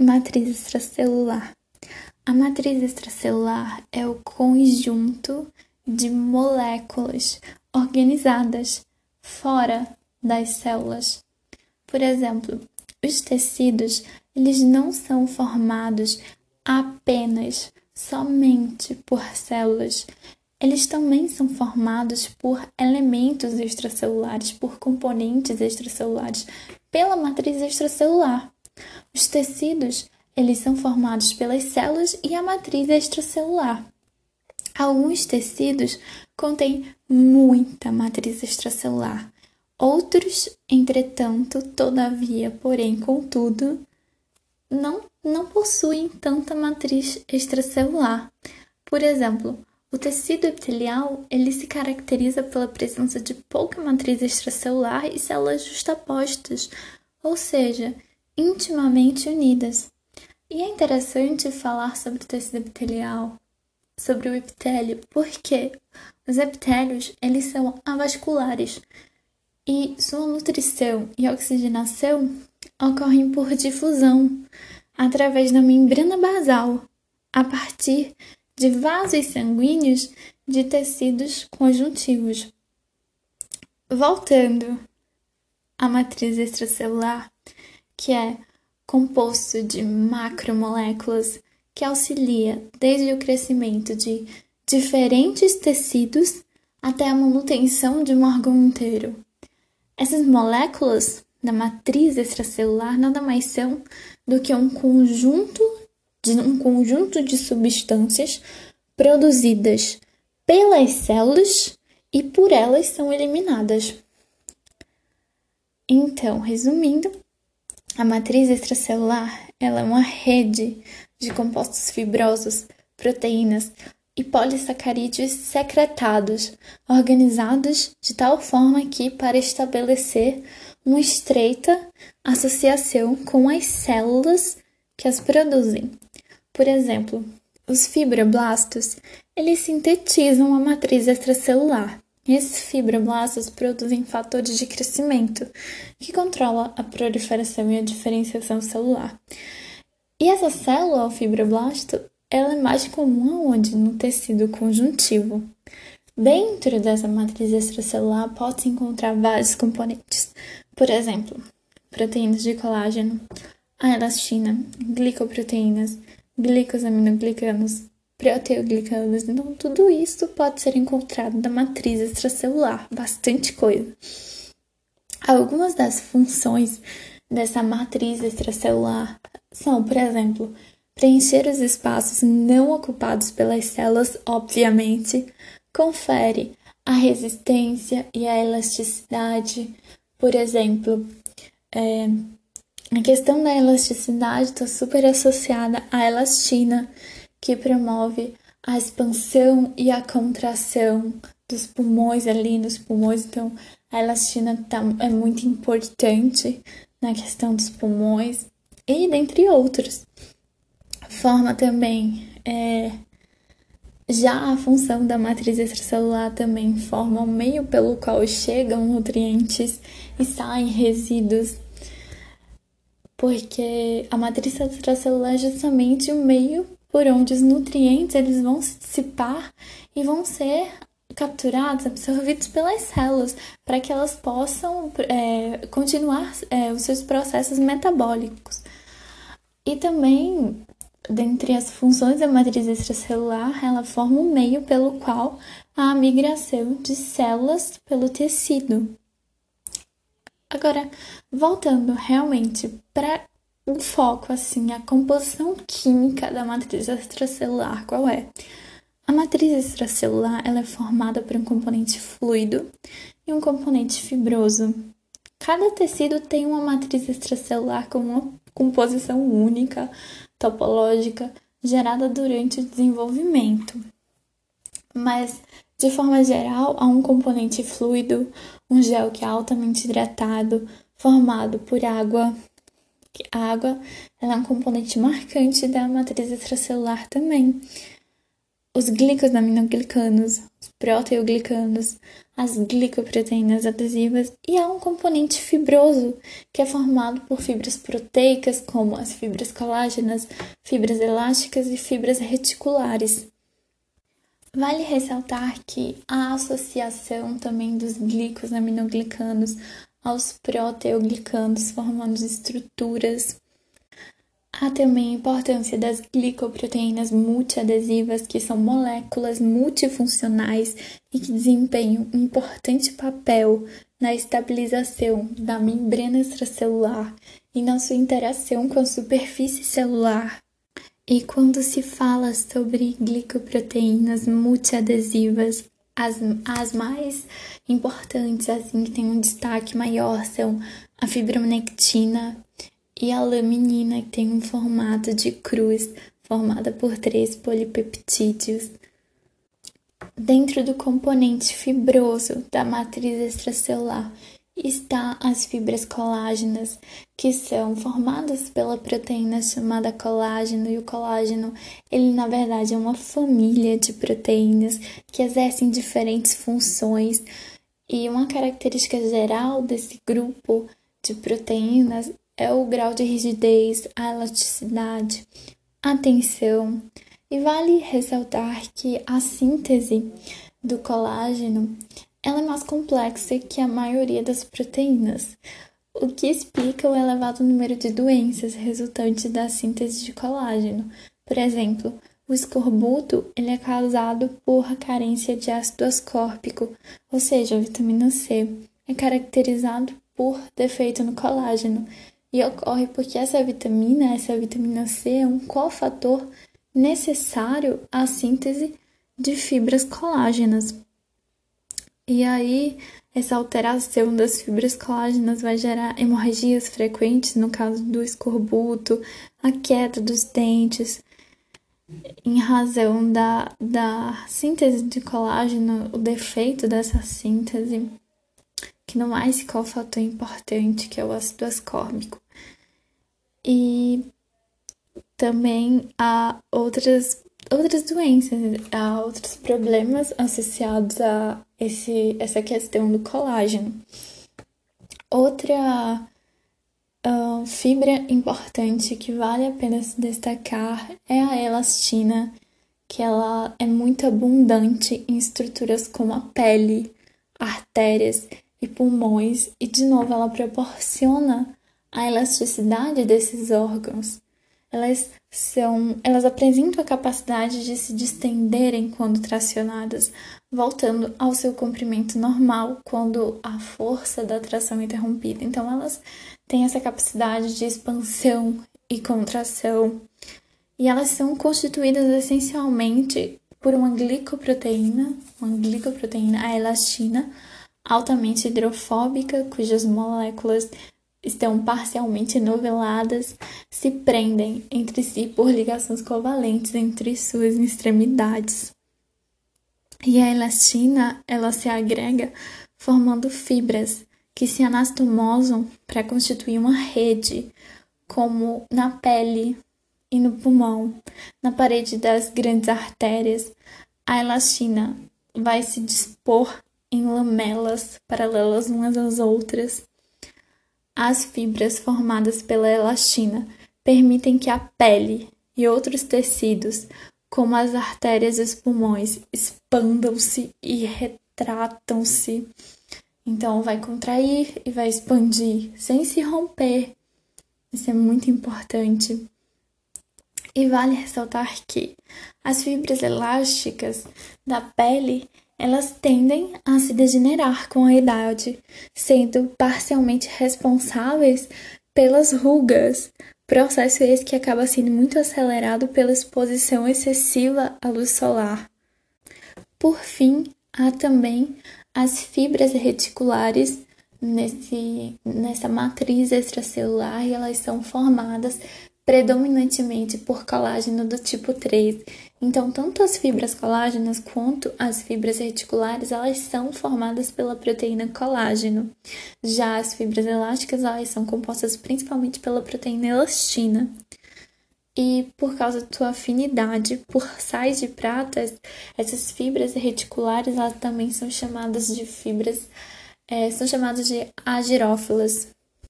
Matriz extracelular. A matriz extracelular é o conjunto de moléculas organizadas fora das células. Por exemplo, os tecidos, eles não são formados apenas somente por células. Eles também são formados por elementos extracelulares, por componentes extracelulares, pela matriz extracelular. Os tecidos, eles são formados pelas células e a matriz extracelular. Alguns tecidos contêm muita matriz extracelular. Outros, entretanto, todavia, porém, contudo, não, não possuem tanta matriz extracelular. Por exemplo, o tecido epitelial ele se caracteriza pela presença de pouca matriz extracelular e células justapostas, ou seja, intimamente unidas. E é interessante falar sobre o tecido epitelial, sobre o epitélio, porque os epitélios eles são avasculares e sua nutrição e oxigenação ocorrem por difusão através da membrana basal, a partir de vasos sanguíneos de tecidos conjuntivos. Voltando à matriz extracelular, que é composto de macromoléculas que auxilia desde o crescimento de diferentes tecidos até a manutenção de um órgão inteiro. Essas moléculas da matriz extracelular nada mais são do que um conjunto de um conjunto de substâncias produzidas pelas células e por elas são eliminadas. Então, resumindo, a matriz extracelular ela é uma rede de compostos fibrosos, proteínas e polissacarídeos secretados, organizados de tal forma que, para estabelecer uma estreita associação com as células que as produzem. Por exemplo, os fibroblastos, eles sintetizam a matriz extracelular esses fibroblastos produzem fatores de crescimento, que controla a proliferação e a diferenciação celular. E essa célula, o fibroblasto, ela é mais comum onde? No tecido conjuntivo. Dentro dessa matriz extracelular pode-se encontrar vários componentes. Por exemplo, proteínas de colágeno, a elastina, glicoproteínas, glicosaminoglicanos, proteoglicanos. Então, tudo isso pode ser encontrado na matriz extracelular, bastante coisa. Algumas das funções dessa matriz extracelular são, por exemplo, preencher os espaços não ocupados pelas células, obviamente, confere a resistência e a elasticidade. Por exemplo, é, a questão da elasticidade está super associada à elastina, que promove a expansão e a contração dos pulmões ali nos pulmões. Então, a elastina tá, é muito importante na questão dos pulmões e dentre outros. Forma também é, já a função da matriz extracelular também forma o meio pelo qual chegam nutrientes e saem resíduos, porque a matriz extracelular é justamente o meio por onde os nutrientes eles vão se dissipar e vão ser capturados, absorvidos pelas células, para que elas possam é, continuar é, os seus processos metabólicos. E também, dentre as funções da matriz extracelular, ela forma um meio pelo qual há a migração de células pelo tecido. Agora, voltando realmente para o foco, assim, a composição química da matriz extracelular, qual é? A matriz extracelular ela é formada por um componente fluido e um componente fibroso. Cada tecido tem uma matriz extracelular com uma composição única, topológica, gerada durante o desenvolvimento. Mas, de forma geral, há um componente fluido, um gel que é altamente hidratado, formado por água, a água é um componente marcante da matriz extracelular também. os glicosaminoglicanos, os proteoglicanos, as glicoproteínas adesivas e há um componente fibroso, que é formado por fibras proteicas, como as fibras colágenas, fibras elásticas e fibras reticulares. Vale ressaltar que a associação também dos glicosaminoglicanos aos proteoglicanos formando estruturas Há também a importância das glicoproteínas multiadesivas, que são moléculas multifuncionais e que desempenham um importante papel na estabilização da membrana extracelular e na sua interação com a superfície celular. E quando se fala sobre glicoproteínas multiadesivas, as, as mais importantes, assim, que têm um destaque maior, são a fibronectina, e a laminina, que tem um formato de cruz formada por três polipeptídeos. Dentro do componente fibroso da matriz extracelular está as fibras colágenas, que são formadas pela proteína chamada colágeno, e o colágeno, ele na verdade é uma família de proteínas que exercem diferentes funções, e uma característica geral desse grupo de proteínas é o grau de rigidez, a elasticidade, a tensão. E vale ressaltar que a síntese do colágeno ela é mais complexa que a maioria das proteínas, o que explica o elevado número de doenças resultantes da síntese de colágeno. Por exemplo, o escorbuto ele é causado por carência de ácido ascórbico, ou seja, a vitamina C. É caracterizado por defeito no colágeno, e ocorre porque essa vitamina, essa vitamina C, é um cofator necessário à síntese de fibras colágenas. E aí, essa alteração das fibras colágenas vai gerar hemorragias frequentes, no caso do escorbuto, a queda dos dentes, em razão da, da síntese de colágeno, o defeito dessa síntese que não há esse cofator importante, que é o ácido ascórbico. E também há outras, outras doenças, há outros problemas associados a esse, essa questão do colágeno. Outra uh, fibra importante que vale a pena se destacar é a elastina, que ela é muito abundante em estruturas como a pele, artérias e pulmões, e de novo ela proporciona a elasticidade desses órgãos. Elas são, elas apresentam a capacidade de se distenderem quando tracionadas, voltando ao seu comprimento normal quando a força da tração é interrompida. Então elas têm essa capacidade de expansão e contração. E elas são constituídas essencialmente por uma glicoproteína, uma glicoproteína, a elastina, altamente hidrofóbica, cujas moléculas estão parcialmente noveladas, se prendem entre si por ligações covalentes entre suas extremidades. E a elastina, ela se agrega formando fibras que se anastomosam para constituir uma rede, como na pele e no pulmão, na parede das grandes artérias. A elastina vai se dispor em lamelas paralelas umas às outras. As fibras formadas pela elastina permitem que a pele e outros tecidos, como as artérias e os pulmões, expandam-se e retratam-se. Então, vai contrair e vai expandir sem se romper. Isso é muito importante. E vale ressaltar que as fibras elásticas da pele elas tendem a se degenerar com a idade, sendo parcialmente responsáveis pelas rugas, processo esse que acaba sendo muito acelerado pela exposição excessiva à luz solar. Por fim, há também as fibras reticulares nesse, nessa matriz extracelular e elas são formadas predominantemente por colágeno do tipo 3. Então, tanto as fibras colágenas quanto as fibras reticulares, elas são formadas pela proteína colágeno. Já as fibras elásticas, elas são compostas principalmente pela proteína elastina. E por causa da tua afinidade por sais de pratas, essas fibras reticulares elas também são chamadas de fibras, é, são chamadas de agirófilas.